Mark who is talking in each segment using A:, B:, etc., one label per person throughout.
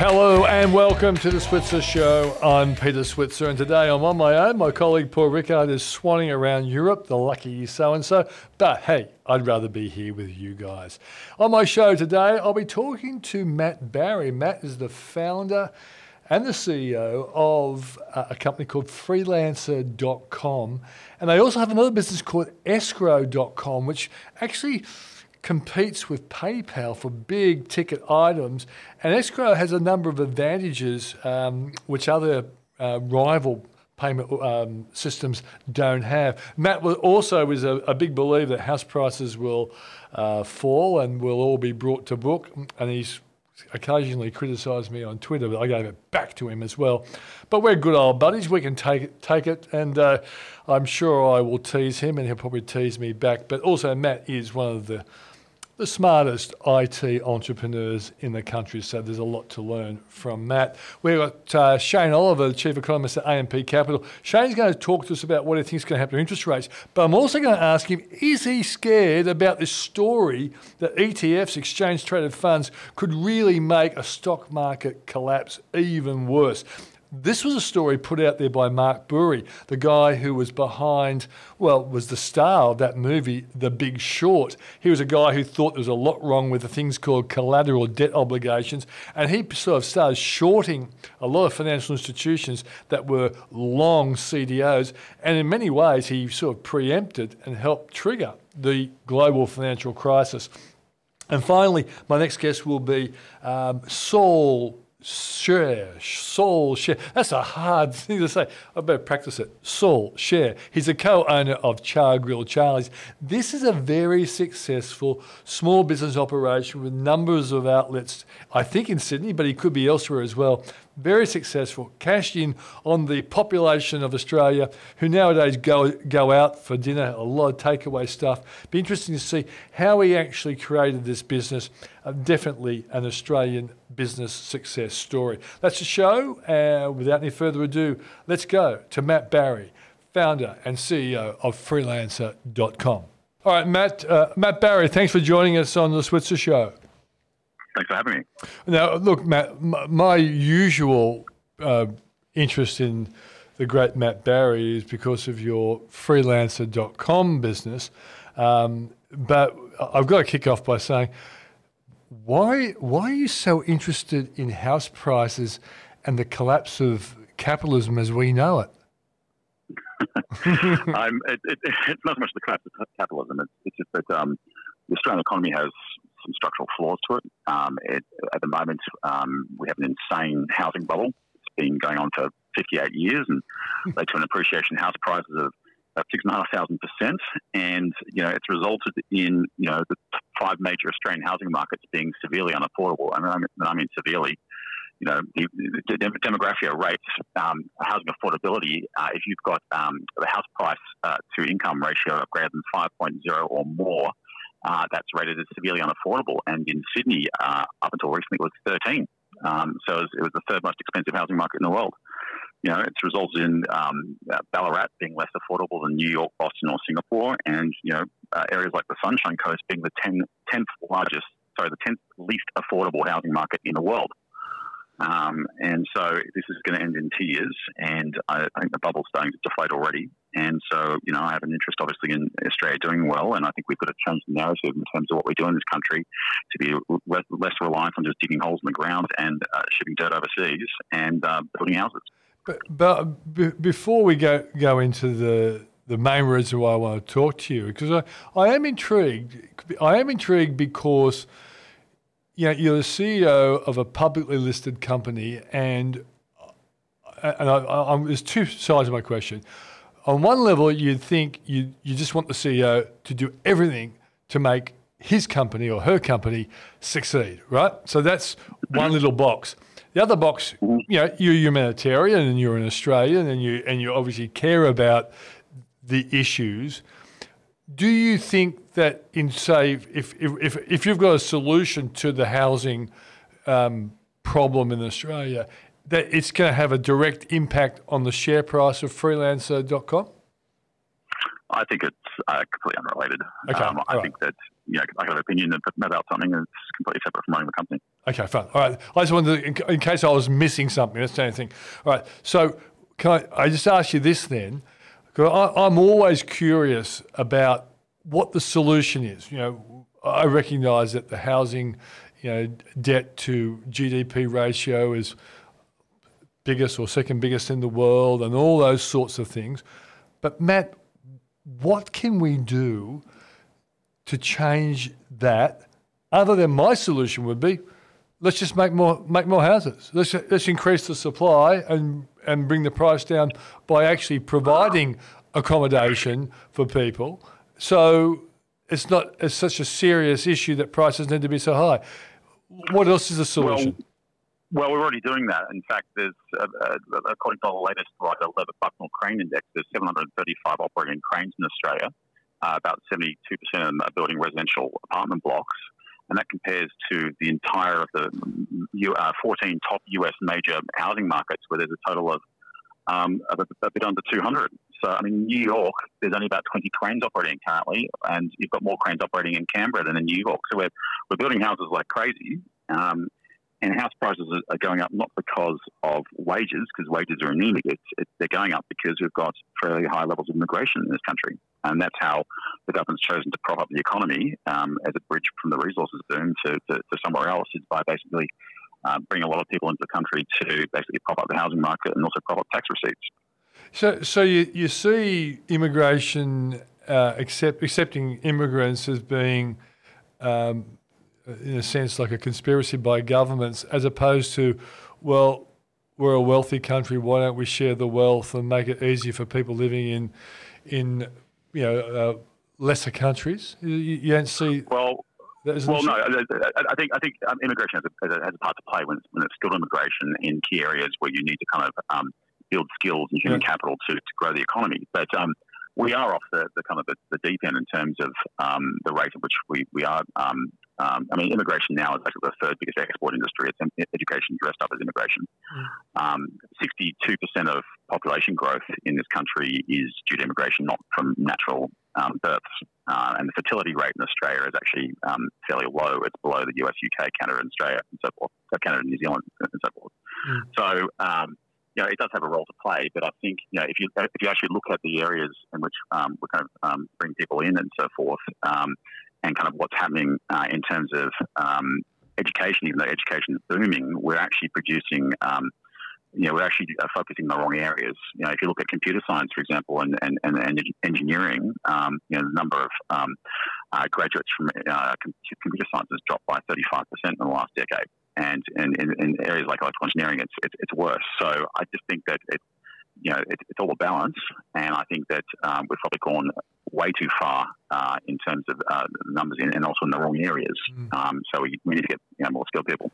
A: Hello and welcome to the Switzer Show. I'm Peter Switzer, and today I'm on my own. My colleague Paul Rickard is swanning around Europe, the lucky so and so. But hey, I'd rather be here with you guys. On my show today, I'll be talking to Matt Barrie. Matt is the founder and the CEO of uh, a company called freelancer.com. And they also have another business called escrow.com, which actually competes with PayPal for big ticket items, and escrow has a number of advantages um, which other uh, rival payment um, systems don't have. Matt also is a, a, big believer that house prices will uh, fall and will all be brought to book, and he's occasionally criticised me on Twitter, but I gave it back to him as well. But we're good old buddies. We can take it, take it, and uh, I'm sure I will tease him, and he'll probably tease me back. But also, Matt is one of the the smartest IT entrepreneurs in the country. So there's a lot to learn from Matt. We've got uh, Shane Oliver, the Chief Economist at AMP Capital. Shane's going to talk to us about what he thinks is going to happen to interest rates. But I'm also going to ask him is he scared about this story that ETFs, exchange traded funds, could really make a stock market collapse even worse? This was a story put out there by Mark Burry, the guy who was behind, well, was the star of that movie, The Big Short. He was a guy who thought there was a lot wrong with the things called collateral debt obligations, and he sort of started shorting a lot of financial institutions that were long CDOs, and in many ways he sort of preempted and helped trigger the global financial crisis. And finally, my next guest will be um, Saul Sher, Saul Sher. That's a hard thing to say. I better practice it. Saul Sher. He's a co-owner of Chargrill Charlie's. This is a very successful small business operation with numbers of outlets. I think in Sydney, but he could be elsewhere as well very successful, cashed in on the population of Australia who nowadays go, go out for dinner, a lot of takeaway stuff. Be interesting to see how he actually created this business. Uh, definitely an Australian business success story. That's the show. Uh, without any further ado, let's go to Matt Barrie, founder and CEO of Freelancer.com. All right, Matt, uh, Matt Barrie, thanks for joining us on the Switzer Show.
B: Thanks for having me.
A: Now, look, Matt, my usual uh, interest in the great Matt Barrie is because of your freelancer.com business. Um, but I've got to kick off by saying, why, why are you so interested in house prices and the collapse of capitalism as we know it?
B: it, it, it's not so much the collapse of capitalism. It's, it's just that um, the Australian economy has some structural flaws to it. Um, it at the moment, um, we have an insane housing bubble. It's been going on for 58 years and hmm. led to an appreciation house prices of about six and a half thousand percent, and you know it's resulted in you know the five major Australian housing markets being severely unaffordable. I mean, I mean severely. You know, the, the Demographia rates, um, housing affordability. Uh, if you've got um, the house price uh, to income ratio of greater than 5.0 or more, uh, that's rated as severely unaffordable. And in Sydney, uh, up until recently, it was 13. Um, so it was, it was, the third most expensive housing market in the world. You know, it's resulted in um, uh, Ballarat being less affordable than New York, Boston, or Singapore, and you know, uh, areas like the Sunshine Coast being the 10, 10th largest, sorry, the 10th least affordable housing market in the world. Um, and so this is going to end in tears, and I, I, think the bubble's starting to deflate already. And so, you know, I have an interest, obviously, in Australia doing well, and I think we've got to change the narrative in terms of what we do in this country to be less reliant on just digging holes in the ground and uh, shipping dirt overseas and uh, building houses.
A: But, but b- before we go go into the the main reason why I want to talk to you, because I, I am intrigued. I am intrigued because you know, you're the CEO of a publicly listed company, and and I, I, there's two sides of my question. On one level, you'd think you you just want the CEO to do everything to make his company or her company succeed, right? So that's one little box. The other box, you know, you're humanitarian and you're an Australian and you and you obviously care about the issues. Do you think that in say if if if, you've got a solution to the housing um, problem in Australia, that it's going to have a direct impact on the share price of freelancer.com?
B: I think it's uh, completely unrelated.
A: Okay,
B: Um, I
A: all
B: think that you know, I have an opinion about something that's completely separate from running the company.
A: Okay, fine. All right. I just wanted, to, in, in case I was missing something, that's the only thing. All right. So, can I, I just ask you this then? 'Cause I, I'm always curious about what the solution is. You know, I recognise that the housing, you know, debt to GDP ratio is biggest or second biggest in the world, and all those sorts of things. But Matt, what can we do to change that? Other than my solution would be, let's just make more make more houses. Let's let's increase the supply and and bring the price down by actually providing accommodation for people. So it's not it's such a serious issue that prices need to be so high. What else is the solution?
B: Well, we're already doing that. In fact, there's, uh, uh, according to the latest Rider Levett Bucknall Crane Index, there's 735 operating cranes in Australia. Uh, about 72% of them are building residential apartment blocks. And that compares to the entire of the uh, 14 top US major housing markets, where there's a total of um, a, a bit under 200. So, I mean, New York, there's only about 20 cranes operating currently, and you've got more cranes operating in Canberra than in New York. So, we're, we're building houses like crazy. Um, and house prices are going up not because of wages, because wages are anemic. It's, it's, they're going up because we've got fairly high levels of immigration in this country, and that's how the government's chosen to prop up the economy um, as a bridge from the resources boom to, to, to somewhere else is by basically uh, bringing a lot of people into the country to basically prop up the housing market and also prop up tax receipts.
A: So, so you, you see immigration, uh, accept, accepting immigrants as being um, in a sense, like a conspiracy by governments, as opposed to, well, we're a wealthy country. Why don't we share the wealth and make it easier for people living in, in, you know, uh, lesser countries? You, you don't see.
B: Well, well, no. I I think I think um, immigration has a, has a part to play when it's, when it's skilled immigration in key areas where you need to kind of um, build skills and human
A: Yeah.
B: capital to, to grow the economy. But um, we are off the, the kind of the, the deep end in terms of um, the rate at which we we are. Um, um, I mean, immigration now is actually the third biggest export industry. It's education dressed up as immigration. Um, 62% of population growth in this country is due to immigration, not from natural um, births. Uh, and the fertility rate in Australia is actually um, fairly low. It's below the US, UK, Canada, and Australia, and so forth. So Canada, New Zealand, and so forth. So, um, you know, it does have a role to play. But I think, you know, if you if you actually look at the areas in which um, we kind of um, bring people in and so forth, um, and kind of what's happening uh, in terms of um, education, even though education is booming, we're actually producing. Um, you know, we're actually uh, focusing in the wrong areas. You know, if you look at computer science, for example, and, and, and, engineering, um, you know, the number of um, uh, graduates from uh, computer science has dropped by 35% in the last decade. And in, in, in areas like electrical engineering, it's, it's, it's worse. So I just think that it, you know, it, it's all a balance. And I think that um, we've probably gone way too far uh, in terms of uh, numbers in, and also in the wrong areas. Um, so we, we need to get you know, more skilled people.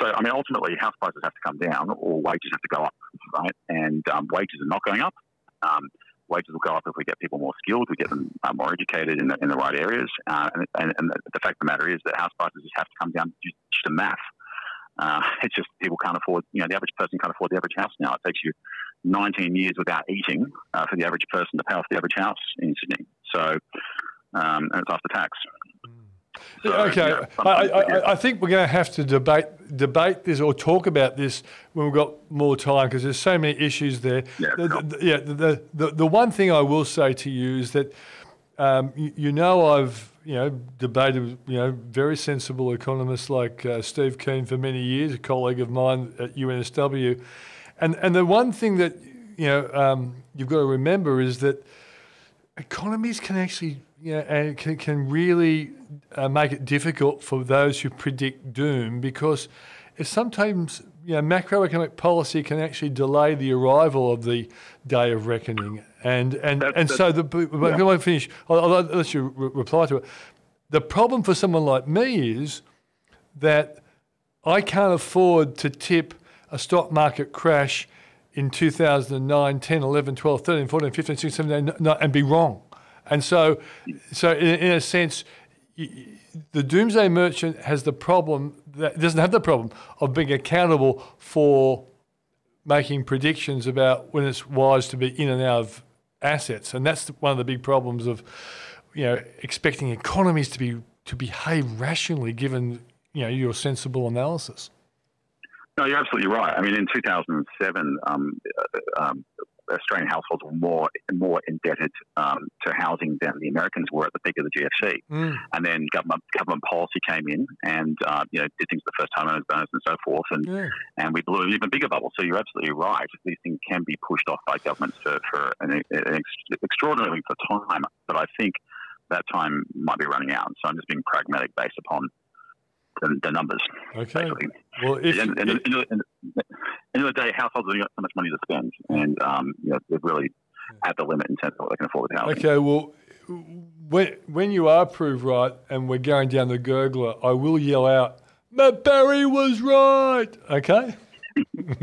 B: So, I mean, ultimately, house prices have to come down or wages have to go up, right? And um, wages are not going up. Um, wages will go up if we get people more skilled, we get them uh, more educated in the, in the right areas. Uh, and, and, and the fact of the matter is that house prices just have to come down due due to math. Uh, it's just people can't afford, you know, the average person can't afford the average house now. It takes you 19 years without eating uh, for the average person to pay off the average house in Sydney. So, um, and it's after tax. So,
A: okay,
B: you know,
A: I, I, I, think we're going to have to debate debate this or talk about this when we've got more time because there's so many issues there.
B: Yeah,
A: the, the- yeah. The, the the one thing I will say to you is that um, you, you know I've you know debated you know very sensible economists like uh, Steve Keen for many years, a colleague of mine at UNSW, and and the one thing that you know um, you've got to remember is that economies can actually, you know, and can, can really uh, make it difficult for those who predict doom because sometimes you know, macroeconomic policy can actually delay the arrival of the day of reckoning. And and,
B: That's-
A: and so the
B: yeah.
A: I finish. I'll, I'll let you re- reply to it. the problem for someone like me is that I can't afford to tip a stock market crash in 2009, 10, 11, 12, 13, 14, 15, 16, 17, 18, and be wrong. And so, so in, in a sense, the doomsday merchant has the problem that doesn't have the problem of being accountable for making predictions about when it's wise to be in and out of assets, and that's one of the big problems of you know expecting economies to be to behave rationally given you know your sensible analysis.
B: No, you're absolutely right. I mean, in 2007, um, uh, um, Australian households were more more indebted um, to housing than the Americans were at the peak of the GFC. Mm. And then government government policy came in and uh, you know did things the first time owners bonus and so forth, and yeah. and we blew an even bigger bubble. So you're absolutely right. These things can be pushed off by governments for, for an, an ex- extraordinary length of time, but I think that time might be running out. So I'm just being pragmatic based upon the, the numbers.
A: Okay.
B: Basically.
A: Well, if,
B: and, and, and, and, end of the day, households have got so much money to spend, and um, you know, they're really at the limit in terms of what they can afford with housing.
A: Okay, well, when, when you are proved right and we're going down the gurgler, I will yell out, Matt Barrie was right. Okay.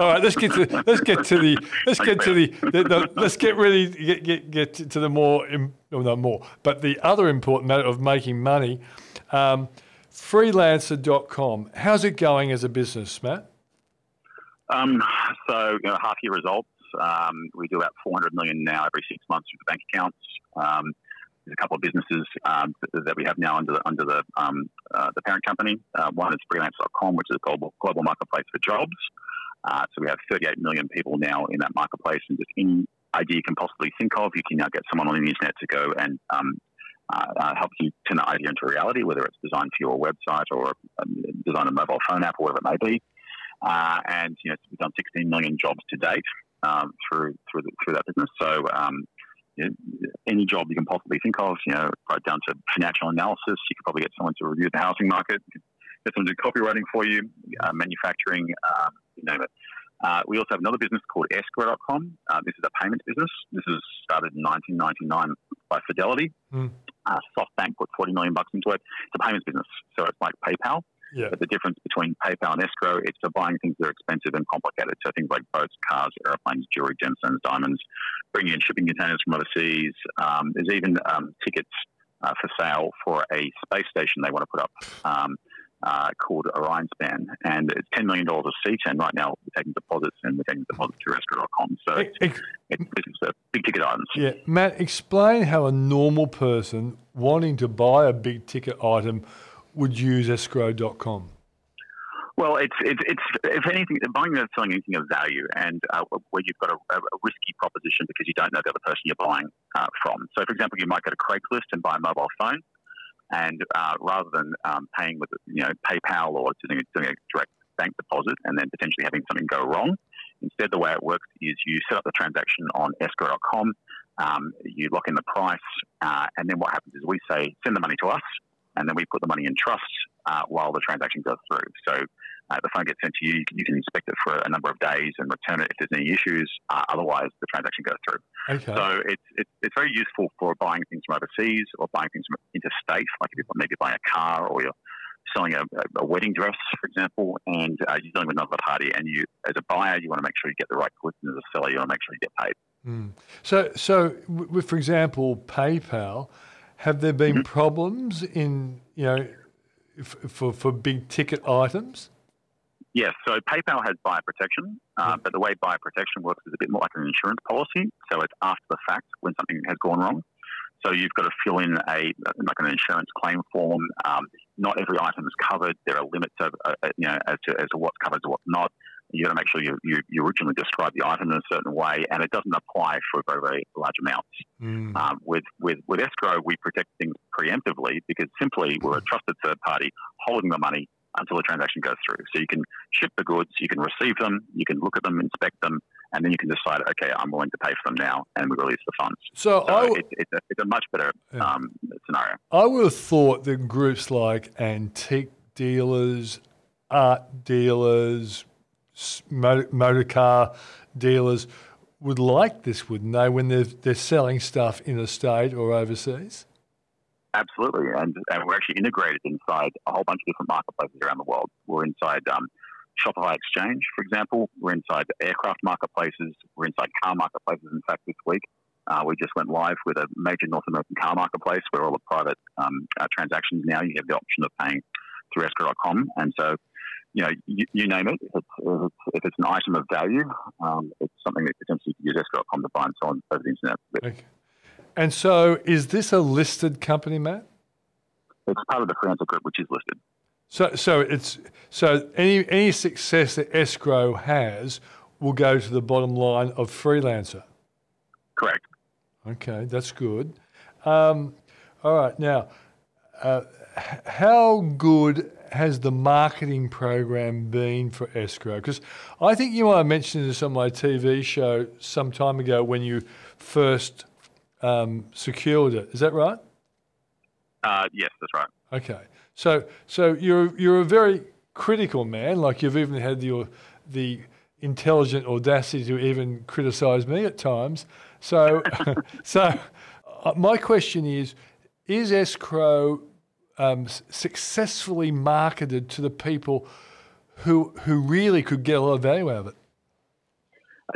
A: All right, let's get to let's get to the let's get to the, the, the let's get really get get, get to the more no not more, but the other important matter of making money. Um, freelancer.com. How's it going as a business, Matt?
B: Um, so, you know, half year results. Um, we do about 400 million now every six months through the bank accounts. Um, there's a couple of businesses um, that we have now under the, under the, um, uh, the parent company. Uh, one is freelancer.com, which is a global, global marketplace for jobs. Uh, so we have 38 million people now in that marketplace, and just any idea you can possibly think of, you can now get someone on the internet to go and um, uh, uh, help you turn that idea into reality, whether it's designed for your website or um, design a mobile phone app or whatever it may be. Uh, and you know, we've done 16 million jobs to date um, through through the, through that business. So um, any job you can possibly think of, you know, right down to financial analysis, you could probably get someone to review the housing market, get someone to do copywriting for you, uh, manufacturing, um, you name it. Uh, we also have another business called Escrow.com. Uh, this is a payments business. This was started in 1999 by Fidelity. Mm. Uh, SoftBank put 40 million bucks into it. It's a payments business, so it's like PayPal.
A: Yeah.
B: But the difference between PayPal and escrow is for buying things that are expensive and complicated. So things like boats, cars, airplanes, jewelry, gemstones, diamonds, bringing in shipping containers from overseas. Um, there's even um, tickets uh, for sale for a space station they want to put up. Um, uh, called Orion Span, and it's $10 million a seat. And right now, we're taking deposits and we're taking deposits to escrow.com. So it's, it's, it's a big ticket items.
A: Yeah. Matt, explain how a normal person wanting to buy a big ticket item would use escrow.com?
B: Well, it's, it's, it's if anything, buying and selling anything of value, and uh, where you've got a, a, risky proposition because you don't know the other person you're buying uh, from. So, for example, you might go to Craigslist and buy a mobile phone, and uh, rather than um, paying with you know PayPal or doing, doing a direct bank deposit and then potentially having something go wrong, instead the way it works is you set up the transaction on escrow.com, um, you lock in the price, uh, and then what happens is we say send the money to us and then we put the money in trust uh, while the transaction goes through. So uh, the phone gets sent to you. You can, you can, inspect it for a number of days and return it if there's any issues. Uh, otherwise, the transaction goes through.
A: Okay.
B: So it's, it's, it's very useful for buying things from overseas or buying things from interstate, like if you're maybe buying a car or you're selling a, a wedding dress, for example, and uh, you're dealing with another party, and you, as a buyer, you want to make sure you get the right goods, and as a seller, you want to make sure you get paid.
A: Mm. So, so with, for example, PayPal have there been mm-hmm. problems in you know f- for for big ticket items?
B: Yes, so PayPal has buyer protection, uh, but the way buyer protection works is a bit more like an insurance policy. So it's after the fact when something has gone wrong. So you've got to fill in a like an insurance claim form. Um, not every item is covered. There are limits of uh, uh you know as to as to what's covered and what's not you got to make sure you, you, you, originally describe the item in a certain way, and it doesn't apply for very, very large amounts. Mm. Um, with, with, with escrow, we protect things preemptively because simply we're a trusted third party holding the money until the transaction goes through. So you can ship the goods, you can receive them, you can look at them, inspect them, and then you can decide, okay, I'm willing to pay for them now, and we release the funds.
A: So, so
B: w- it's, a, it's, a, much better yeah. um, scenario.
A: I would have thought that groups like antique dealers, art dealers, motor, motor car dealers would like this, wouldn't they, when they're, they're selling stuff in a state or overseas?
B: Absolutely, and, and we're actually integrated inside a whole bunch of different marketplaces around the world. We're inside um, Shopify Exchange, for example. We're inside aircraft marketplaces. We're inside car marketplaces. In fact, this week uh, we just went live with a major North American car marketplace where all the private um, uh, transactions now you have the option of paying through escrow.com, and so you know, you, you name it. If it's, if it's, an item of value, um, it's something that potentially you can use escrow.com to buy and sell over the internet.
A: Okay. And so, is this a listed company, Matt?
B: It's part of the Freelancer Group, which is listed.
A: So, so it's so any any success that escrow has will go to the bottom line of freelancer.
B: Correct.
A: Okay, that's good. Um, all right, now, uh, how good has the marketing program been for escrow? Because I think you might have mentioned this on my TV show some time ago when you first um, secured it. Is that right?
B: Uh, yes, that's right.
A: Okay, so so you're you're a very critical man. Like you've even had the the intelligent audacity to even criticise me at times. So so uh, my question is: Is escrow um, successfully marketed to the people who who really could get a lot of value out of it?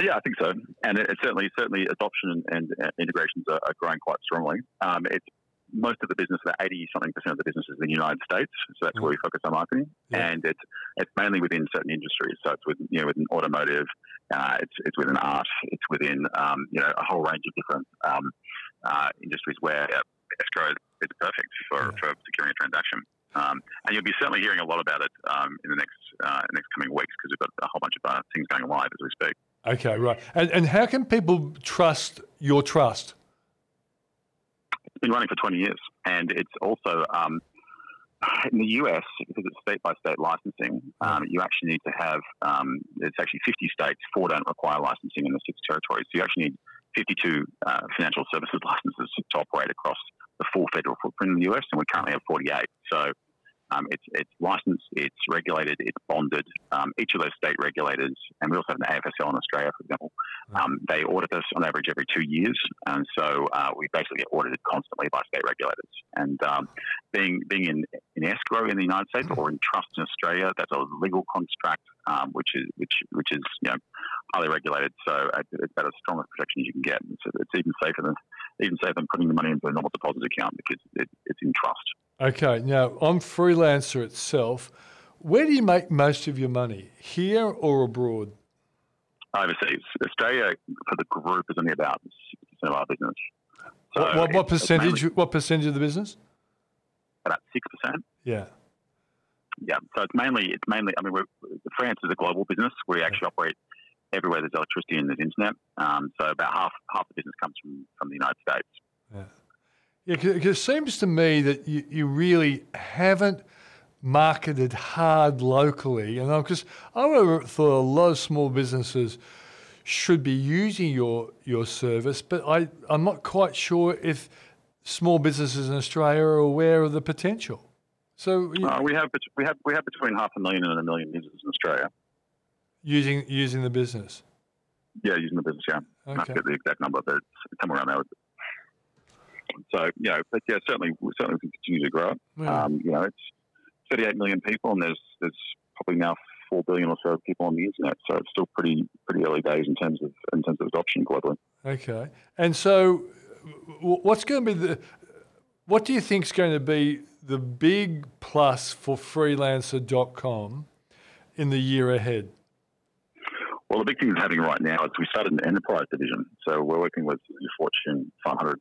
B: Yeah, I think so, and it, it certainly certainly adoption and, and integrations are, are, growing quite strongly. Um, it's most of the business, about eighty something percent of the business is in the United States, so that's mm. where we focus our marketing, yeah. and it's it's mainly within certain industries. So it's with you know within automotive, uh, it's it's within art, it's within um, you know a whole range of different um, uh, industries where escrow is perfect for, yeah. for securing a transaction. Um, and you'll be certainly hearing a lot about it um, in the next uh, next coming weeks because we've got a whole bunch of uh, things going live as we speak.
A: Okay, right. And, and how can people trust your trust?
B: It's been running for 20 years, and it's also um, in the US because it's state by state licensing. Um, you actually need to have um, it's actually 50 states. Four don't require licensing in the six territories. So you actually need 52 uh, financial services licenses to operate across the full federal footprint in the US, and we currently have 48. So um, it's, it's licensed, it's regulated, it's bonded. Um, each of those state regulators, and we also have an AFSL in Australia, for example, um, they audit us on average every two years. And so uh, we basically get audited constantly by state regulators. And um, being being in, in escrow in the United States or in trust in Australia, that's a legal construct, um, which is which which is you know highly regulated. So it's about as strong a protection as you can get. It's, it's even safer than even safer than putting the money into a normal deposit account because it, it's in trust.
A: Okay, now on Freelancer itself, where do you make most of your money, here or abroad?
B: Overseas. Australia for the group is only about 6% of our business.
A: So what, what, what percentage? Mainly, what percentage of the business?
B: About six percent.
A: Yeah.
B: Yeah. So it's mainly it's mainly. I mean, we're, France is a global business. We actually operate everywhere there's electricity and there's internet. Um, so about half half the business comes from from the United States.
A: Yeah. Yeah, because it seems to me that you, you really haven't marketed hard locally. And because I would have thought a lot of small businesses should be using your your service, but I, I'm not quite sure if small businesses in Australia are aware of the potential. So
B: uh, we have we have we have between half a million and a million users in Australia
A: using using the business.
B: Yeah, using the business. Yeah, okay. I forget the exact number, but it's somewhere around there. So you know, but yeah, certainly, we certainly can continue to grow. Yeah. Um, you know, it's 38 million people, and there's there's probably now four billion or so people on the internet. So it's still pretty pretty early days in terms of in terms of adoption globally.
A: Okay, and so what's going to be the what do you think is going to be the big plus for freelancer.com in the year ahead?
B: Well, the big thing that's happening right now is we started an enterprise division. So we're working with Fortune 500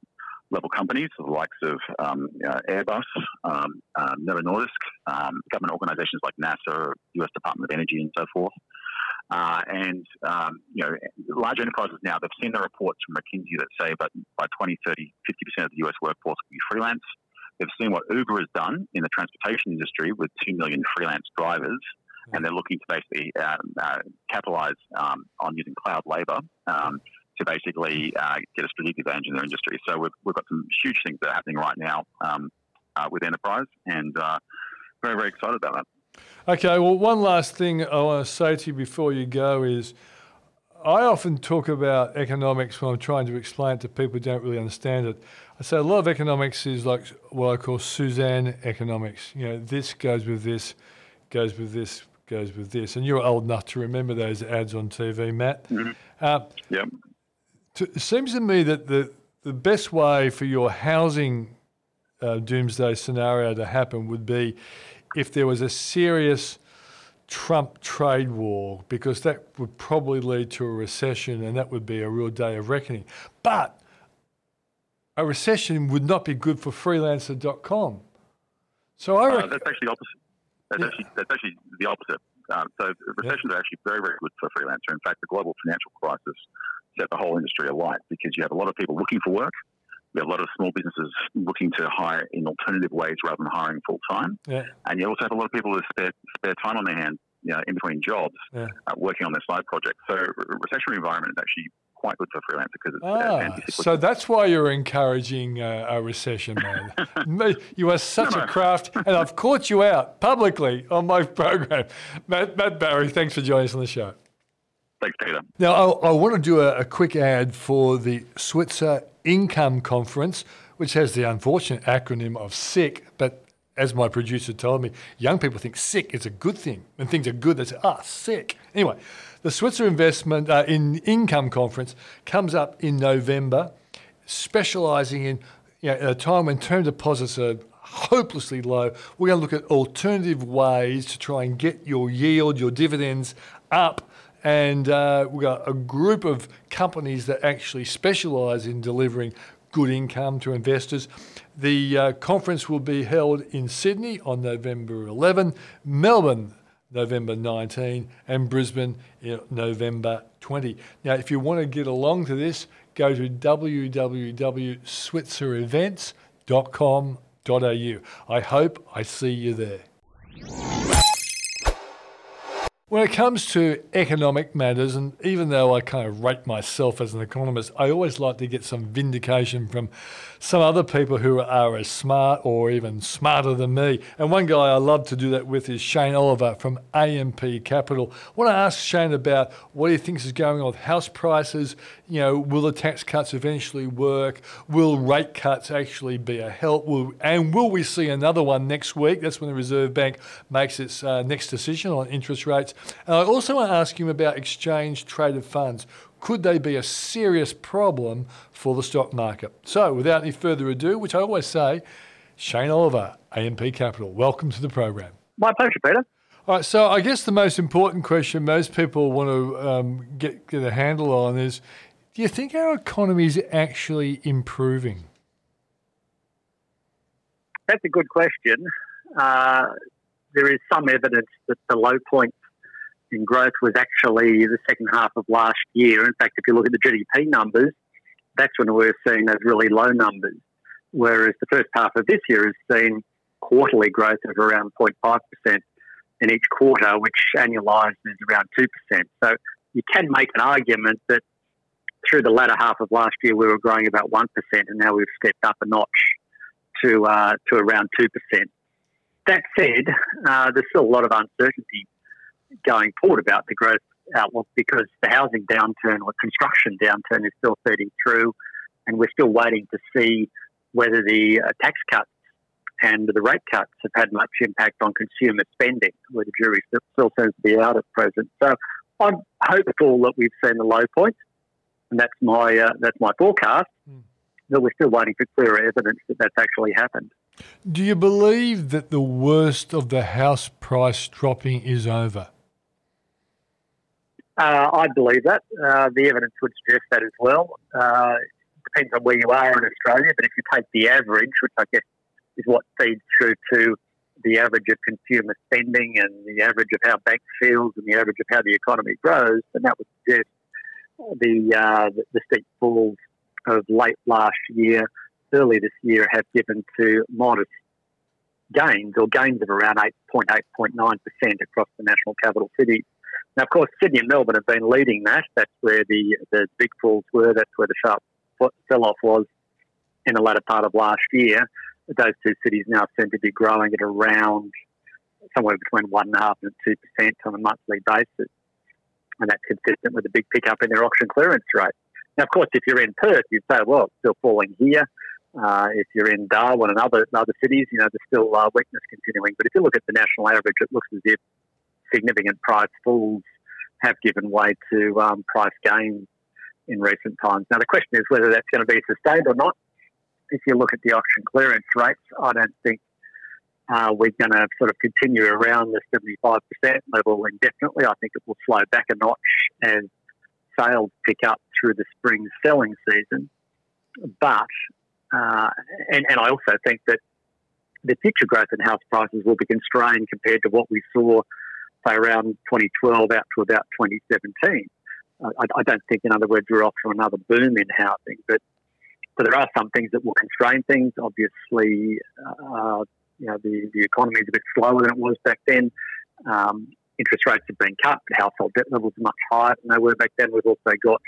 B: level companies, the likes of um, uh, Airbus, um, um, Novo Nordisk, um, government organisations like NASA, US Department of Energy, and so forth. Uh, and um, you know, large enterprises now they've seen the reports from McKinsey that say, but by 2030, 50% of the US workforce will be freelance. They've seen what Uber has done in the transportation industry with two million freelance drivers, and they're looking to basically uh, uh, capitalize um, on using cloud labor um, to basically uh, get a strategic advantage in their industry. So we've, we've got some huge things that are happening right now um, uh, with enterprise, and uh, very very excited about that.
A: Okay, well, one last thing I want to say to you before you go is I often talk about economics when I'm trying to explain it to people who don't really understand it. I say a lot of economics is like what I call Suzanne economics. You know, this goes with this, goes with this, goes with this. And you're old enough to remember those ads on TV, Matt.
B: Mm-hmm.
A: Uh,
B: Yep.
A: to, it seems to me that the, the best way for your housing uh, doomsday scenario to happen would be if there was a serious Trump trade war, because that would probably lead to a recession and that would be a real day of reckoning. But a recession would not be good for freelancer.com. So I
B: Uh, that's actually opposite. That's
A: Yeah.
B: actually that's actually the opposite. Um, so recessions are actually very very good for a freelancer. In fact, the global financial crisis set the whole industry alight because you have a lot of people looking for work. You have a lot of small businesses looking to hire in alternative ways rather than hiring full time,
A: yeah,
B: and you also have a lot of people with spare spare time on their hands, you know, in between jobs,
A: yeah.
B: uh, working on their side projects. So a recessionary environment is actually quite good for a freelancer because it's uh,
A: Ah, so that's why you're encouraging uh, a recession, man. You are such
B: No,
A: a craft, and I've caught you out publicly on my program. Matt, Matt Barrie, thanks for joining us on the show.
B: Thanks, Peter.
A: Now, I, I want to do a, a quick ad for the Switzer Income Conference, which has the unfortunate acronym of SICK, but as my producer told me, young people think sick is a good thing. When things are good, they say, ah, sick. Anyway, the Switzer Investment uh, in Income Conference comes up in November, specialising in you know, at a time when term deposits are hopelessly low. We're going to look at alternative ways to try and get your yield, your dividends up. And uh, we've got a group of companies that actually specialise in delivering good income to investors. The uh, conference will be held in Sydney on November 11, Melbourne November 19, and Brisbane in November 20. Now, if you want to get along to this, go to www.switzerevents.com.au. I hope I see you there. When it comes to economic matters, and even though I kind of rate myself as an economist, I always like to get some vindication from some other people who are as smart or even smarter than me. And one guy I love to do that with is Shane Oliver from AMP Capital. I want to ask Shane about what he thinks is going on with house prices. You know, will the tax cuts eventually work? Will rate cuts actually be a help? Will, and will we see another one next week? That's when the Reserve Bank makes its uh, next decision on interest rates. And I also want to ask him about exchange traded funds. Could they be a serious problem for the stock market? So, without any further ado, which I always say, Shane Oliver, AMP Capital, welcome to the program.
C: My pleasure, Peter.
A: All right, so I guess the most important question most people want to um, get, get a handle on is do you think our economy is actually improving?
C: That's a good question. Uh, there is some evidence that the low point in growth was actually the second half of last year. In fact, if you look at the GDP numbers, that's when we're seeing those really low numbers. Whereas the first half of this year has seen quarterly growth of around 0.5% in each quarter, which annualised is around 2%. So you can make an argument that through the latter half of last year we were growing about 1%, and now we've stepped up a notch to, uh, to around 2%. That said, uh, there's still a lot of uncertainty going forward about the growth outlook because the housing downturn or construction downturn is still feeding through, and we're still waiting to see whether the uh, tax cuts and the rate cuts have had much impact on consumer spending, where the jury still, still seems to be out at present. So I'm hopeful that we've seen the low point, and that's my uh, that's my forecast.
A: Mm.
C: But we're still waiting for clearer evidence that that's actually happened.
A: Do you believe that the worst of the house price dropping is over?
C: Uh, I believe that. Uh, the evidence would suggest that as well. Uh, depends on where you are in Australia, but if you take the average, which I guess is what feeds through to the average of consumer spending and the average of how banks feels and the average of how the economy grows, then that would suggest the uh, the, the steep falls of late last year, early this year, have given to modest gains or gains of around 8.8, 0.9% across the national capital cities. Now, of course, Sydney and Melbourne have been leading that. That's where the, the big falls were. That's where the sharp sell off was in the latter part of last year. Those two cities now seem to be growing at around somewhere between one and a half and two percent on a monthly basis. and that's consistent with a big pickup in their auction clearance rate. Now, of course, if you're in Perth, you'd say, well, it's still falling here. Uh, if you're in Darwin and other other cities, you know, there's still uh, weakness continuing. But if you look at the national average, it looks as if significant price falls have given way to um, price gains in recent times. Now, the question is whether that's going to be sustained or not. If you look at the auction clearance rates, I don't think uh, we're going to sort of continue around the 75% level indefinitely. I think it will slow back a notch as sales pick up through the spring selling season. But, uh, and, and I also think that the future growth in house prices will be constrained compared to what we saw, say, around 2012 out to about 2017. I, I don't think, in other words, we're off to another boom in housing, but so there are some things that will constrain things. Obviously, uh, you know, the, the economy is a bit slower than it was back then. Um, interest rates have been cut. Household debt levels are much higher than they were back then. We've also got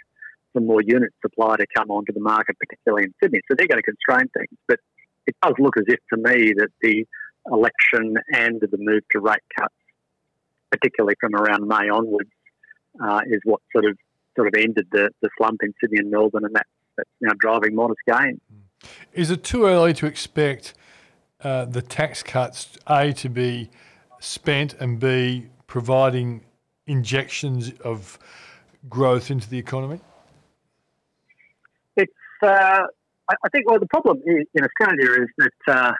C: some more unit supply to come onto the market, particularly in Sydney. So they're going to constrain things. But it does look as if to me that the election and the move to rate cuts, particularly from around May onwards, uh, is what sort of sort of ended the, the slump in Sydney and Melbourne, and that, that's now driving modest gains.
A: Is it too early to expect uh, the tax cuts, A, to be spent and B, providing injections of growth into the economy?
C: It's, uh, I think, well, the problem in Australia is that uh,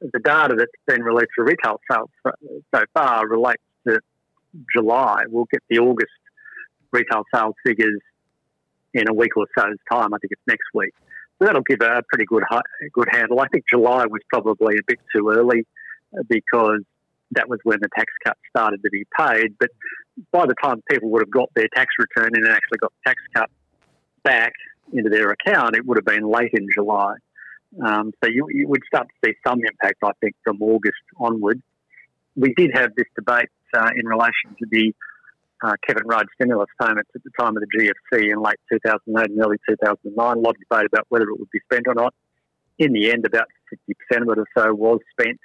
C: the data that's been released for retail sales so far relates July. We'll get the August retail sales figures in a week or so's time. I think it's next week. So that'll give a pretty good good handle. I think July was probably a bit too early because that was when the tax cut started to be paid. But by the time people would have got their tax return and actually got the tax cut back into their account, it would have been late in July. Um, so you, you, would start to see some impact, I think, from August onward. We did have this debate uh, in relation to the uh, Kevin Rudd stimulus payments at the time of the GFC in late 2008 and early 2009. A lot of debate about whether it would be spent or not. In the end, about 50% of it or so was spent.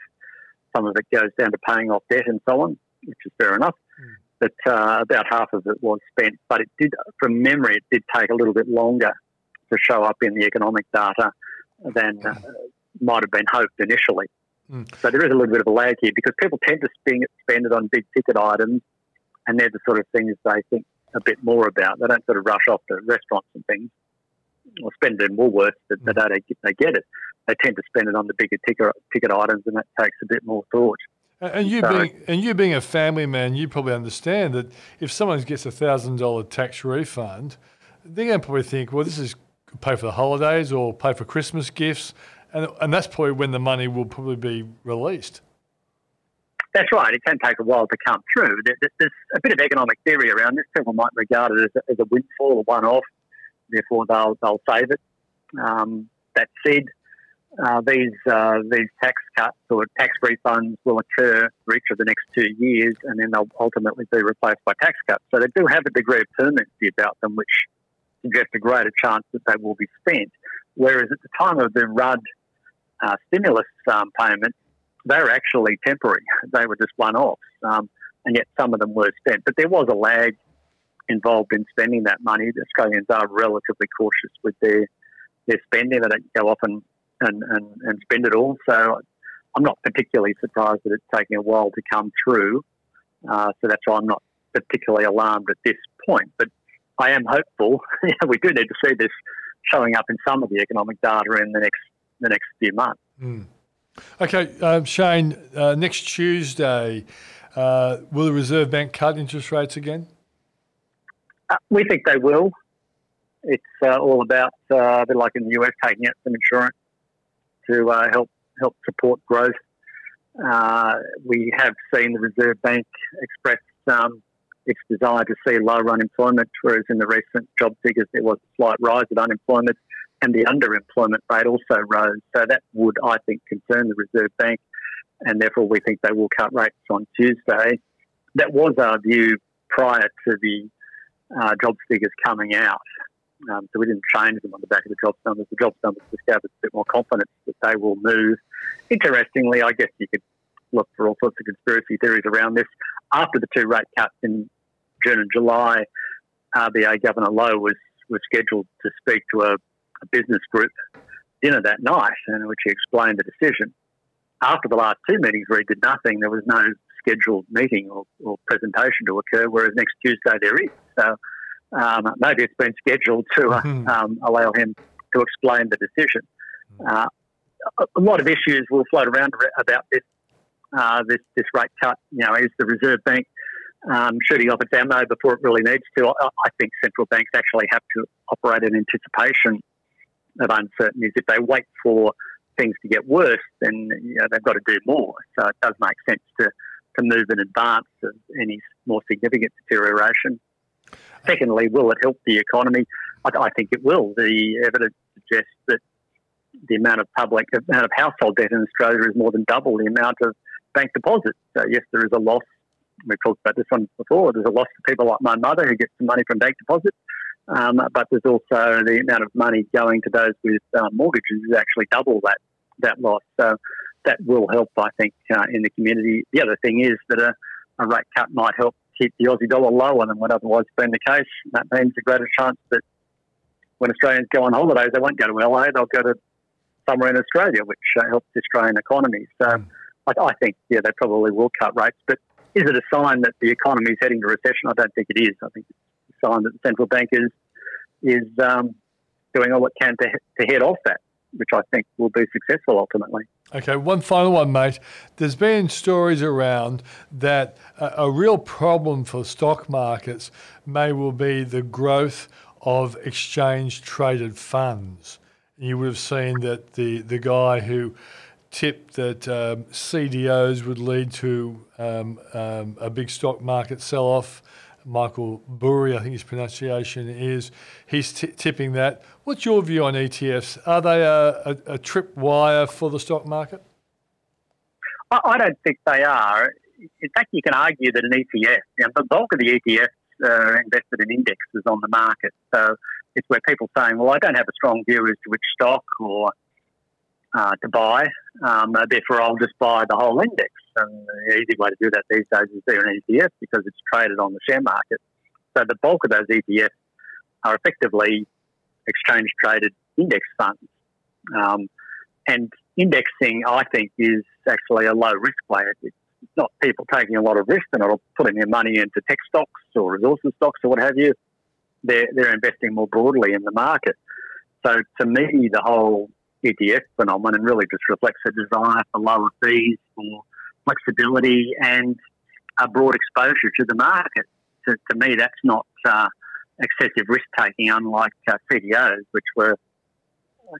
C: Some of it goes down to paying off debt and so on, which is fair enough. Mm. But uh, about half of it was spent. But it did, from memory, it did take a little bit longer to show up in the economic data than uh, might have been hoped initially. Mm. So there is a little bit of a lag here because people tend to spend, spend it on big ticket items and they're the sort of things they think a bit more about. They don't sort of rush off to restaurants and things or spend it in Woolworths the day they, they get it. They tend to spend it on the bigger ticket, ticket items, and that takes a bit more thought.
A: And you being and you being a family man, you probably understand that if someone gets a thousand dollar tax refund, they're going to probably think, well, this is pay for the holidays or pay for Christmas gifts, and and that's probably when the money will probably be released.
C: That's right. It can take a while to come through. There's a bit of economic theory around this. People might regard it as a, as a windfall, a one-off. Therefore, they'll they'll save it. Um, that said, uh, these uh, these tax cuts or tax refunds will occur for each of the next two years, and then they'll ultimately be replaced by tax cuts. So they do have a degree of permanency about them, which suggests a greater chance that they will be spent. Whereas at the time of the Rudd uh, stimulus um, payments, they were actually temporary. They were just one offs, um, and yet some of them were spent. But there was a lag involved in spending that money. The Australians are relatively cautious with their their spending. They don't go off and, and, and, and spend it all. So I'm not particularly surprised that it's taking a while to come through. Uh, so that's why I'm not particularly alarmed at this point. But I am hopeful. we do need to see this showing up in some of the economic data in the next the next few months.
A: Mm. Okay, um, Shane, uh, next Tuesday, uh, will the Reserve Bank cut interest rates again?
C: Uh, we think they will. It's uh, all about, uh, a bit like in the US, taking out some insurance to uh, help help support growth. we have seen the Reserve Bank express um, its desire to see lower unemployment, whereas in the recent job figures there was a slight rise of unemployment and the underemployment rate also rose. So that would, I think, concern the Reserve Bank, and therefore we think they will cut rates on Tuesday. That was our view prior to the uh, jobs figures coming out. Um, so we didn't change them on the back of the jobs numbers. The jobs numbers just gave us a bit more confidence that they will move. Interestingly, I guess you could look for all sorts of conspiracy theories around this. After the two rate cuts in June and July, RBA Governor Lowe was, was scheduled to speak to a, a business group dinner that night, in which he explained the decision. After the last two meetings where he did nothing, there was no scheduled meeting or, or presentation to occur, whereas next Tuesday there is. So um, maybe it's been scheduled to uh, mm-hmm. um, allow him to explain the decision. Uh, a lot of issues will float around about this uh, this this rate cut. You know, is the Reserve Bank um, shooting off its ammo before it really needs to? I, I, think central banks actually have to operate in anticipation of uncertainty is If they wait for things to get worse, then you know, they've got to do more. So it does make sense to, to move in advance of any more significant deterioration. Secondly, will it help the economy? I, I think it will. The evidence suggests that the amount of public, the amount of household debt in Australia is more than double the amount of bank deposits. So yes, there is a loss. We've talked about this one before. There's a loss to people like my mother who get some money from bank deposits. Um, but there's also the amount of money going to those with uh, mortgages is actually double that that loss. So that will help, I think, uh, in the community. The other thing is that a, a, rate cut might help keep the Aussie dollar lower than what otherwise been the case. That means a greater chance that when Australians go on holidays, they won't go to LA; they'll go to somewhere in Australia, which uh, helps the Australian economy. So mm. I, I think, yeah, they probably will cut rates. But is it a sign that the economy is heading to recession? I don't think it is. I think it's sign that the central bank is is um, doing all it can to, to head off that, which I think will be successful ultimately.
A: Okay, one final one, mate. There's been stories around that a, a real problem for stock markets may well be the growth of exchange traded funds. You would have seen that the, the guy who tipped that um, CDOs would lead to um, um, a big stock market sell off Michael Burry, I think his pronunciation is. He's t- tipping that. What's your view on ETFs? Are they a, a, a trip wire for the stock market?
C: I, I, don't think they are. In fact, you can argue that an ETF, you know, the bulk of the ETFs are invested in indexes on the market. So it's where people saying, well, I don't have a strong view as to which stock or uh, to buy. Um, therefore, I'll just buy the whole index. And the easy way to do that these days is through an ETF because it's traded on the share market. So the bulk of those ETFs are effectively exchange traded index funds. Um, and indexing, I think, is actually a low risk way. It's not people taking a lot of risk and not putting their money into tech stocks or resources stocks or what have you. They're, they're investing more broadly in the market. So to me, the whole ETF phenomenon really just reflects a desire for lower fees, for flexibility, and a broad exposure to the market. To, to me, that's not uh, excessive risk taking, unlike uh, CDOs, which were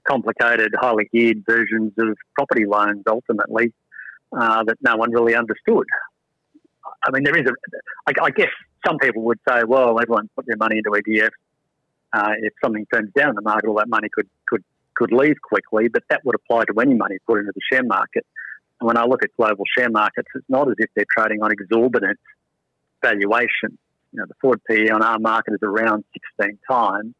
C: complicated, highly geared versions of property loans ultimately uh, that no one really understood. I mean, there is a. I, I guess some people would say, well, everyone's put their money into ETFs. Uh, if something turns down the market, all that money could could could leave quickly, but that would apply to any money put into the share market. When I look at global share markets, it's not as if they're trading on exorbitant valuation. You know, the forward PE on our market is around 16 times.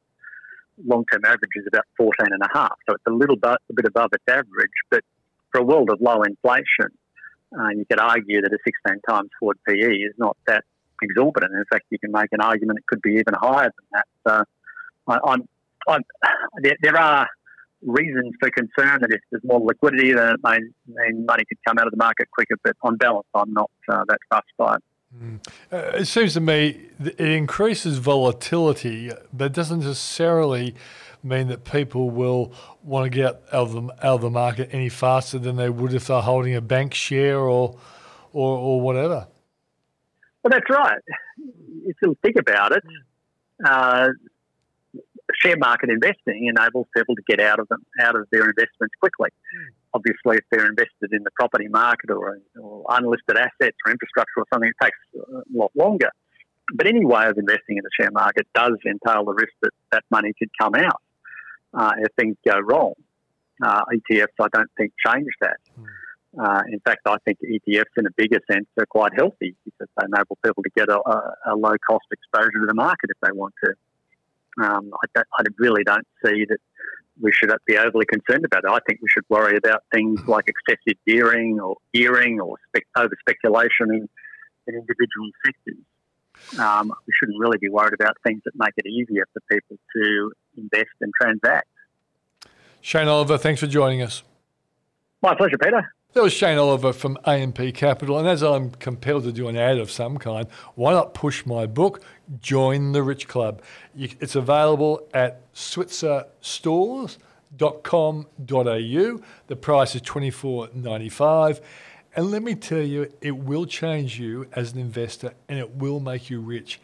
C: Long-term average is about 14 and a half. So it's a little bit, a bit above its average. But for a world of low inflation, uh, you could argue that a 16 times forward PE is not that exorbitant. In fact, you can make an argument it could be even higher than that. So I, am there, there are reasons for concern that if there's more liquidity, then it may mean money could come out of the market quicker. But on balance, I'm not uh, that fussed by it.
A: Mm. Uh, it seems to me it increases volatility, but it doesn't necessarily mean that people will want to get out of the, out of the market any faster than they would if they're holding a bank share or or, or whatever.
C: Well, that's right. If you think about it, uh, share market investing enables people to get out of them, out of their investments quickly. Mm. Obviously, if they're invested in the property market or, or, unlisted assets or infrastructure or something, it takes a lot longer. But any way of investing in the share market does entail the risk that that money could come out uh, if things go wrong. Uh, ETFs, I don't think, change that. Mm. Uh, in fact, I think ETFs, in a bigger sense, are quite healthy because they enable people to get a, a, a low cost exposure to the market if they want to. Um, I, I, really don't see that we should be overly concerned about it. I think we should worry about things like excessive gearing or gearing or spec, over speculation in, in individual sectors. Um, we shouldn't really be worried about things that make it easier for people to invest and transact.
A: Shane Oliver, thanks for joining us.
C: My pleasure, Peter.
A: That was Shane Oliver from AMP Capital. And as I'm compelled to do an ad of some kind, why not push my book, Join the Rich Club? It's available at switzerstores.com.au. The price is $24.95. And let me tell you, it will change you as an investor and it will make you rich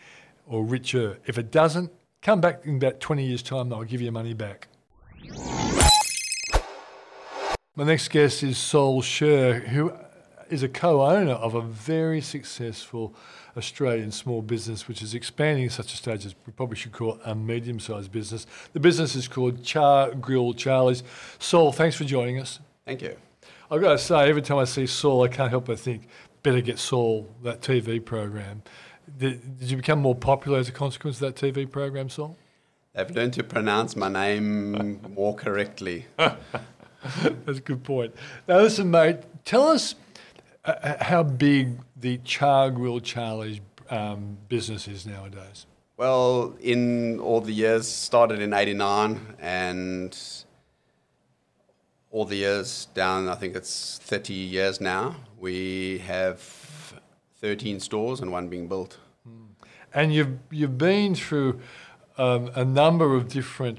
A: or richer. If it doesn't, come back in about 20 years' time and I'll give you money back. My next guest is Saul Sher, who is a co-owner of a very successful Australian small business, which is expanding such a stage as we probably should call a medium-sized business. The business is called Chargrill Charlie's. Sol, thanks for joining us.
D: Thank you.
A: I've got to say, every time I see Saul, I can't help but think, better get Saul, that TV program. Did, did you become more popular as a consequence of that TV program, Saul?
D: I've learned to pronounce my name more correctly.
A: That's a good point. Now, listen, mate, tell us uh, uh, how big the Chargrill Charlie's um, business is nowadays.
D: Well, in all the years, started in 89 and all the years down, I think it's 30 years now, we have 13 stores and one being built.
A: And you've, you've been through um, a number of different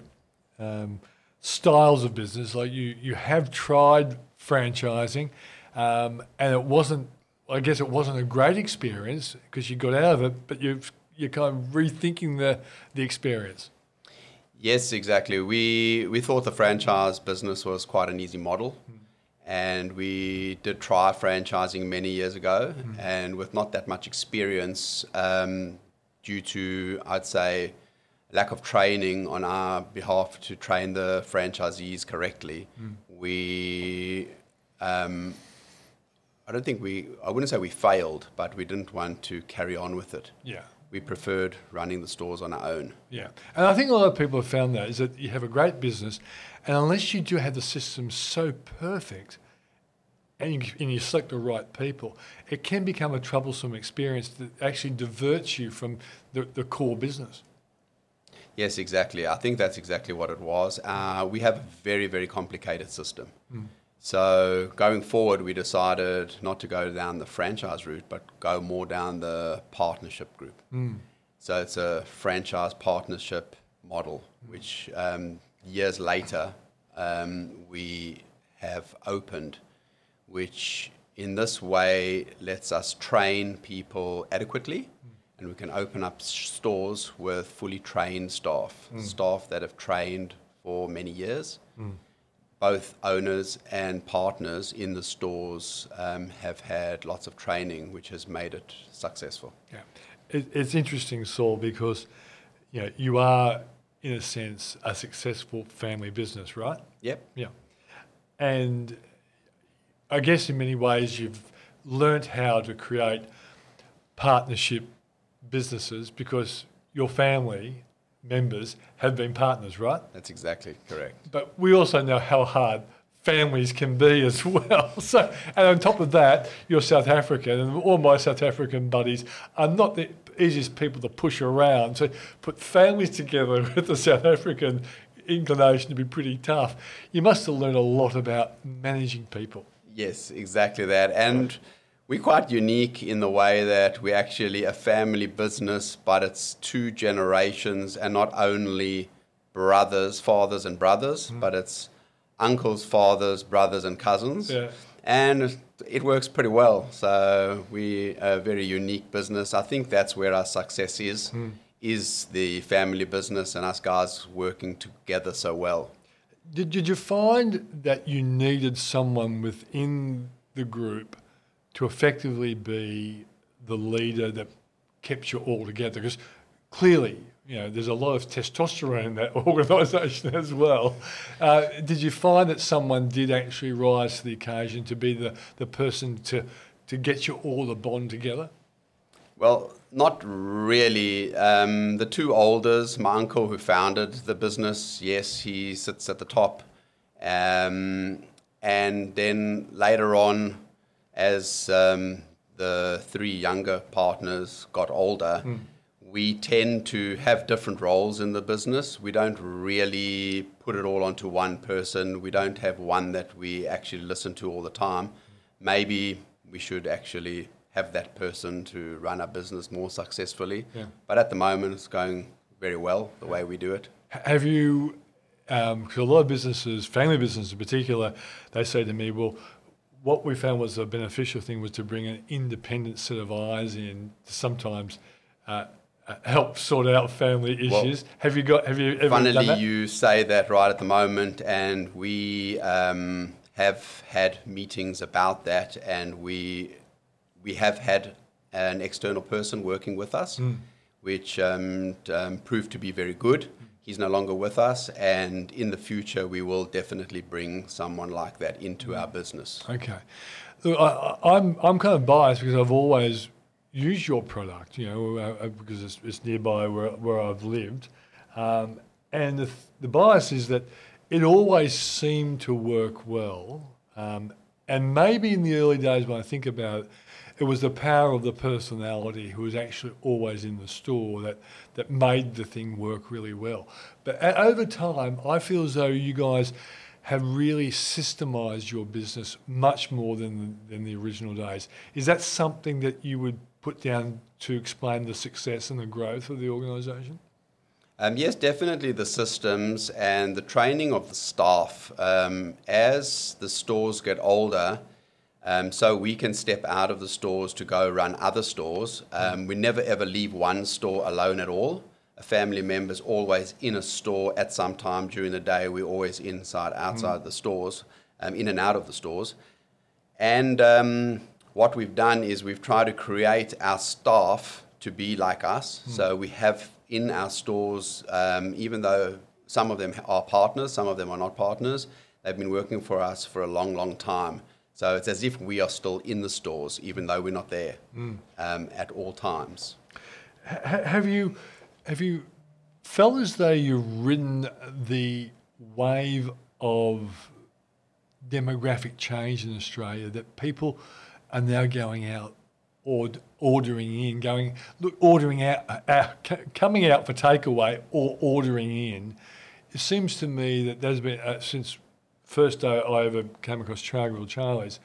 A: um, styles of business. Like you, you have tried franchising, um, and it wasn't. I guess it wasn't a great experience because you got out of it, but you've you're kind of rethinking the the experience.
D: Yes, exactly. We we thought the franchise business was quite an easy model, mm. and we did try franchising many years ago, mm. and with not that much experience, um, due to I'd say lack of training on our behalf to train the franchisees correctly, mm. we, um, I don't think we, I wouldn't say we failed, but we didn't want to carry on with it.
A: Yeah.
D: We preferred running the stores on our own.
A: Yeah. And I think a lot of people have found that is that you have a great business, and unless you do have the system so perfect, and you, and you, select the right people, it can become a troublesome experience that actually diverts you from the, the core business.
D: Yes, exactly. I think that's exactly what it was. Uh, we have a very, very complicated system. Mm. So going forward, we decided not to go down the franchise route, but go more down the partnership group. Mm. So it's a franchise partnership model, which um, years later um, we have opened, which in this way lets us train people adequately and we can open up stores with fully trained staff, mm. staff that have trained for many years. Mm. Both owners and partners in the stores um, have had lots of training, which has made it successful.
A: Yeah, it, it's interesting, Saul, because you know you are, in a sense, a successful family business, right?
D: Yep.
A: Yeah, and I guess in many ways you've learnt how to create partnership businesses because your family members have been partners, right?
D: That's exactly correct.
A: But we also know how hard families can be as well. So, and on top of that, you're South African, and all my South African buddies are not the easiest people to push around. So, put families together with the South African inclination to be pretty tough. You must have learned a lot about managing people.
D: Yes, exactly that. And we're quite unique in the way that we're actually a family business, but it's two generations and not only brothers, fathers, and brothers, mm. but it's uncles, fathers, brothers, and cousins.
A: Yeah.
D: And it works pretty well. So we're a very unique business. I think that's where our success is, mm. is the family business and us guys working together so well.
A: Did, did you find that you needed someone within the group to effectively be the leader that kept you all together. Because clearly, you know, there's a lot of testosterone in that organisation as well. Uh, did you find that someone did actually rise to the occasion to be the, the person to, to get you all the bond together?
D: Well, not really. Um, the two olders, my uncle who founded the business, yes, he sits at the top. Um, and then later on, as um, the three younger partners got older, mm. we tend to have different roles in the business. We don't really put it all onto one person. We don't have one that we actually listen to all the time. Maybe we should actually have that person to run our business more successfully.
A: Yeah.
D: But at the moment, it's going very well the way we do it.
A: Have you, because a lot of businesses, family businesses in particular, they say to me, well, what we found was a beneficial thing was to bring an independent set of eyes in to sometimes uh, uh, help sort out family
D: Well,
A: issues. have you got, have you ever done
D: Funnily,
A: that?
D: you say that right at the moment, and we um, have had meetings about that, and we we have had an external person working with us,
A: Hmm.
D: which um, um, proved to be very good. He's no longer with us, and in the future, we will definitely bring someone like that into our business.
A: Okay. Look, I, I- I'm, I'm kind of biased because I've always used your product, you know, uh, uh, because it's, it's nearby where, where I've lived. Um, and the, the bias is that it always seemed to work well. Um, and maybe in the early days when I think about it, it was the power of the personality who was actually always in the store that, that made the thing work really well. But over time, I feel as though you guys have really systemized your business much more than, than the original days. Is that something that you would put down to explain the success and the growth of the organisation?
D: Um, yes, definitely the systems and the training of the staff. Um, as the stores get older, um, so we can step out of the stores to go run other stores. Um, we never ever leave one store alone at all. A family member's always in a store at some time during the day. We're always inside, outside the stores, um, in and out of the stores. And um, what we've done is we've tried to create our staff to be like us. So we have in our stores, um, even though some of them are partners, some of them are not partners, they've been working for us for a long, long time. So it's as if we are still in the stores, even though we're not there um, at all times.
A: Ha- have you have you felt as though you've ridden the wave of demographic change in Australia that people are now going out or ordering in, going look, ordering out, uh, c- coming out for takeaway or ordering in. It seems to me that there's been uh, since first day I ever came across Chargrill Charlie's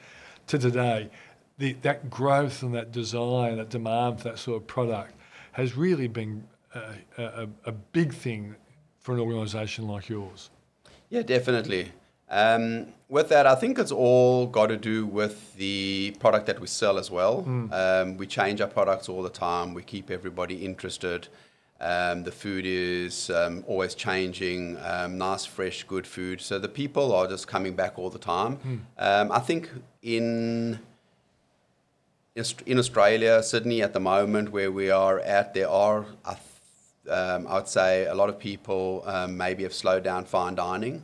A: to today, the, that growth and that desire, that demand for that sort of product has really been a, a, a big thing for an organisation like yours.
D: Yeah, definitely. Um, with that, I think it's all got to do with the product that we sell as well. Um, we change our products all the time. We keep everybody interested. Um, the food is um, always changing, um, nice, fresh, good food. So the people are just coming back all the time. Um, I think in in Australia, Sydney at the moment, where we are at, there are, I, th- um, I would say, a lot of people um, maybe have slowed down fine dining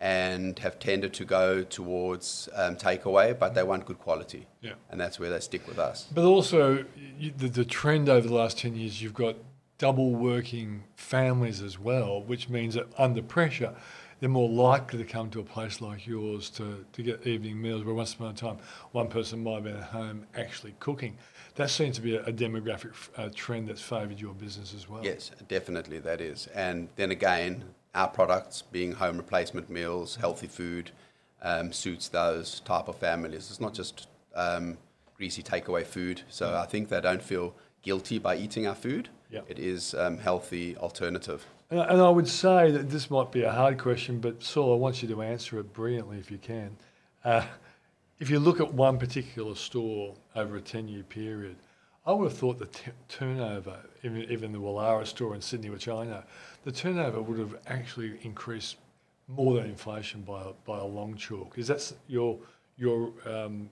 D: and have tended to go towards um, takeaway, but they want good quality.
A: Yeah.
D: And that's where they stick with us.
A: But also, you, the, the trend over the last 10 years, you've got double working families as well, which means that under pressure, they're more likely to come to a place like yours to, to get evening meals, where once upon a time, one person might have been at home actually cooking. That seems to be a, a demographic uh, trend that's favoured your business as well.
D: Yes, definitely that is. And then again, our products being home replacement meals, healthy food, um, suits those type of families. It's not just um, greasy takeaway food. So I think they don't feel guilty by eating our food.
A: Yeah.
D: It is um, healthy alternative.
A: And, and I would say that this might be a hard question, but Saul, I want you to answer it brilliantly if you can. Uh, if you look at one particular store over a 10 year period, I would have thought the t- turnover, even, even the Woollahra store in Sydney, which I know, the turnover would have actually increased more than inflation by, a- by a long chalk. Is that your, your um,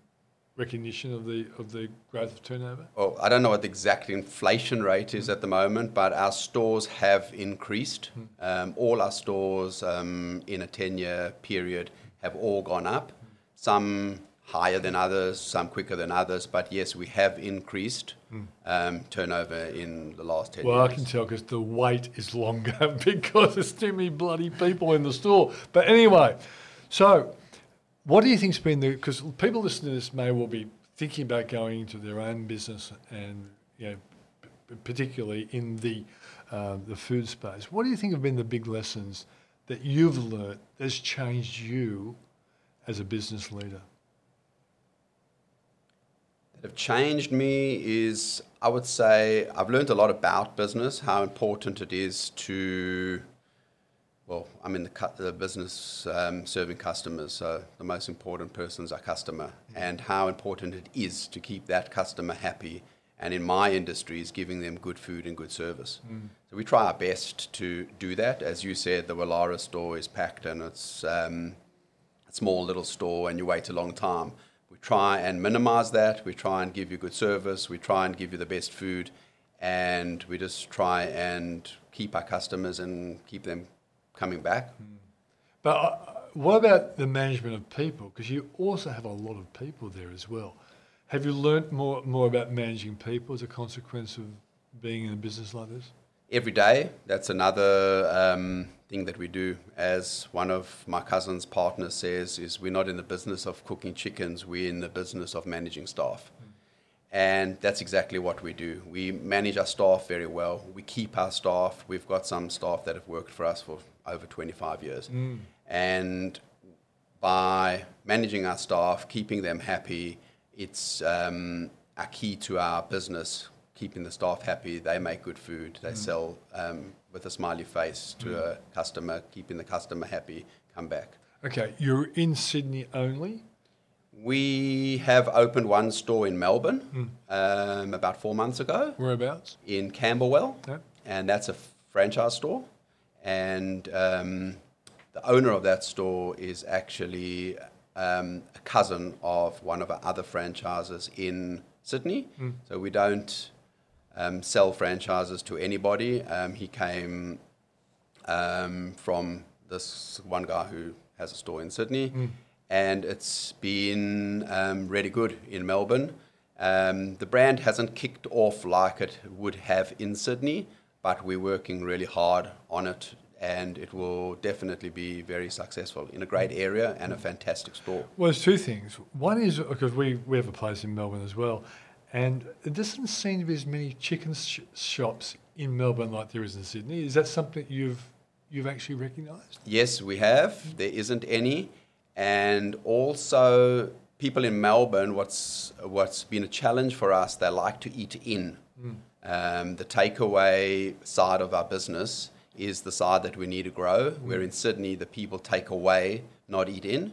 A: recognition of the, of the growth of turnover?
D: Well, I don't know what the exact inflation rate is at the moment, but our stores have increased. Um, all our stores um, in a 10 year period have all gone up. Some higher than others, some quicker than others, but yes, we have increased um, turnover in the last 10
A: Well, I can tell because the wait is longer because there's too many bloody people in the store. But anyway, so what do you think's been the? Because people listening to this may well be thinking about going into their own business and you know particularly in the uh, the food space. What do you think have been the big lessons that you've learnt that's changed you as a business leader?
D: That have changed me is, I would say, I've learned a lot about business, how important it is to, well, I'm in the, cu- the business um, serving customers, so the most important person is our customer, and how important it is to keep that customer happy. And in my industry, is giving them good food and good service. So we try our best to do that. As you said, the Woollahra store is packed and it's um, a small little store, and you wait a long time. We try and minimize that. We try and give you good service. We try and give you the best food, and we just try and keep our customers and keep them coming back.
A: But uh, what about the management of people? Because you also have a lot of people there as well. Have you learnt more more about managing people as a consequence of being in a business like this?
D: Every day, that's another um, thing that we do. As one of my cousin's partners says, is we're not in the business of cooking chickens. We're in the business of managing staff. And that's exactly what we do. We manage our staff very well. We keep our staff. We've got some staff that have worked for us for over 25 years. And by managing our staff, keeping them happy, it's um, a key to our business. Keeping the staff happy, they make good food, they sell um, with a smiley face to a customer, keeping the customer happy, come back.
A: Okay, you're in Sydney only.
D: We have opened one store in Melbourne um, about four months ago
A: Whereabouts?
D: in Camberwell,
A: Yeah.
D: and that's a franchise store. And um, the owner of that store is actually um, a cousin of one of our other franchises in Sydney. So we don't um, sell franchises to anybody. Um, he came um, from this one guy who has a store in Sydney, and it's been um, really good in Melbourne. Um, the brand hasn't kicked off like it would have in Sydney, but we're working really hard on it, and it will definitely be very successful in a great area and a fantastic store.
A: Well, there's two things. One is because we, we have a place in Melbourne as well, and it doesn't seem to be as many chicken sh- shops in Melbourne like there is in Sydney. Is that something you've you've actually recognised?
D: Yes, we have. There isn't any, and also people in Melbourne. What's what's been a challenge for us? They like to eat in. Um, the takeaway side of our business is the side that we need to grow. Where in Sydney, the people take away, not eat in.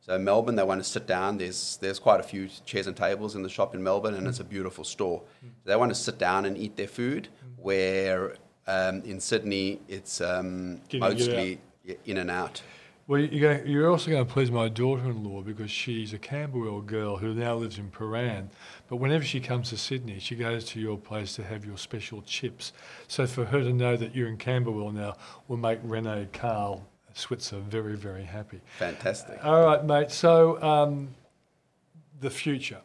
D: So Melbourne, they want to sit down. There's there's quite a few chairs and tables in the shop in Melbourne, and it's a beautiful store. They want to sit down and eat their food. Where um, in Sydney, it's um,
A: Get in, get
D: mostly in and out.
A: Well, you're, going you're also going to please my daughter-in-law because she's a Camberwell girl who now lives in Prahran. But whenever she comes to Sydney, she goes to your place to have your special chips. So for her to know that you're in Camberwell now will make Renee Carl Switzer very, very happy.
D: Fantastic.
A: All right, mate. So um, the future.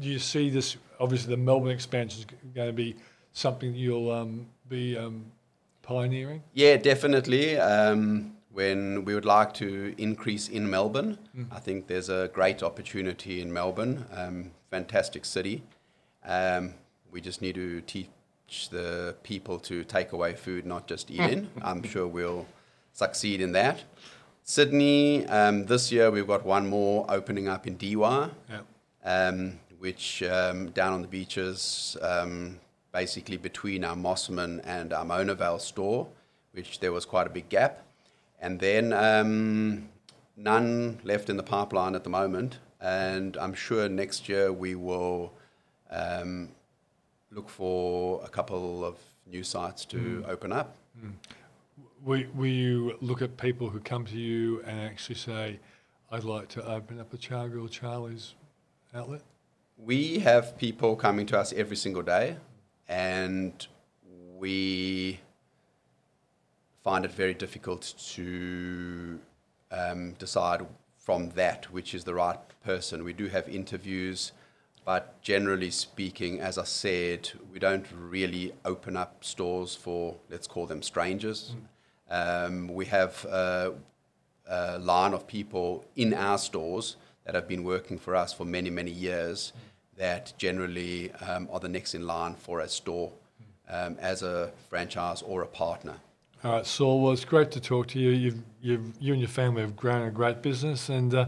A: Do you see this? Obviously, the Melbourne expansion is going to be something you'll um, be um, pioneering.
D: Yeah, definitely. Um, when we would like to increase in Melbourne, I think there's a great opportunity in Melbourne. Um, fantastic city. Um, we just need to teach the people to take away food, not just eat in. I'm sure we'll succeed in that. Sydney, um, this year we've got one more opening up in
A: Yeah.
D: um, which um, down on the beaches, um, basically between our Mosman and our Mona Vale store, which there was quite a big gap. And then um, none left in the pipeline at the moment. And I'm sure next year we will um, look for a couple of new sites to open up.
A: Will, will you look at people who come to you and actually say, I'd like to open up a Chargrill Charlie's outlet?
D: we have people coming to us every single day, and we find it very difficult to um, decide from that which is the right person. We do have interviews, but generally speaking, as I said, we don't really open up stores for, let's call them strangers. Um, we have a, a line of people in our stores that have been working for us for many, many years that generally um, are the next in line for a store um, as a franchise or a partner.
A: All right, Saul. Well, it's great to talk to you. You've, you've, you and your family have grown a great business, and uh,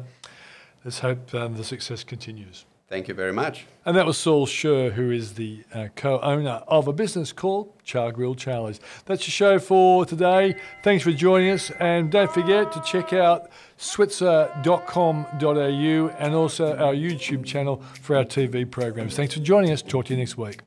A: let's hope um, the success continues.
D: Thank you very much.
A: And that was Saul Sher, who is the uh, co owner of a business called Chargrill Charlie's. That's your show for today. Thanks for joining us. And don't forget to check out switzer.com.au and also our YouTube channel for our TV programs. Thanks for joining us. Talk to you next week.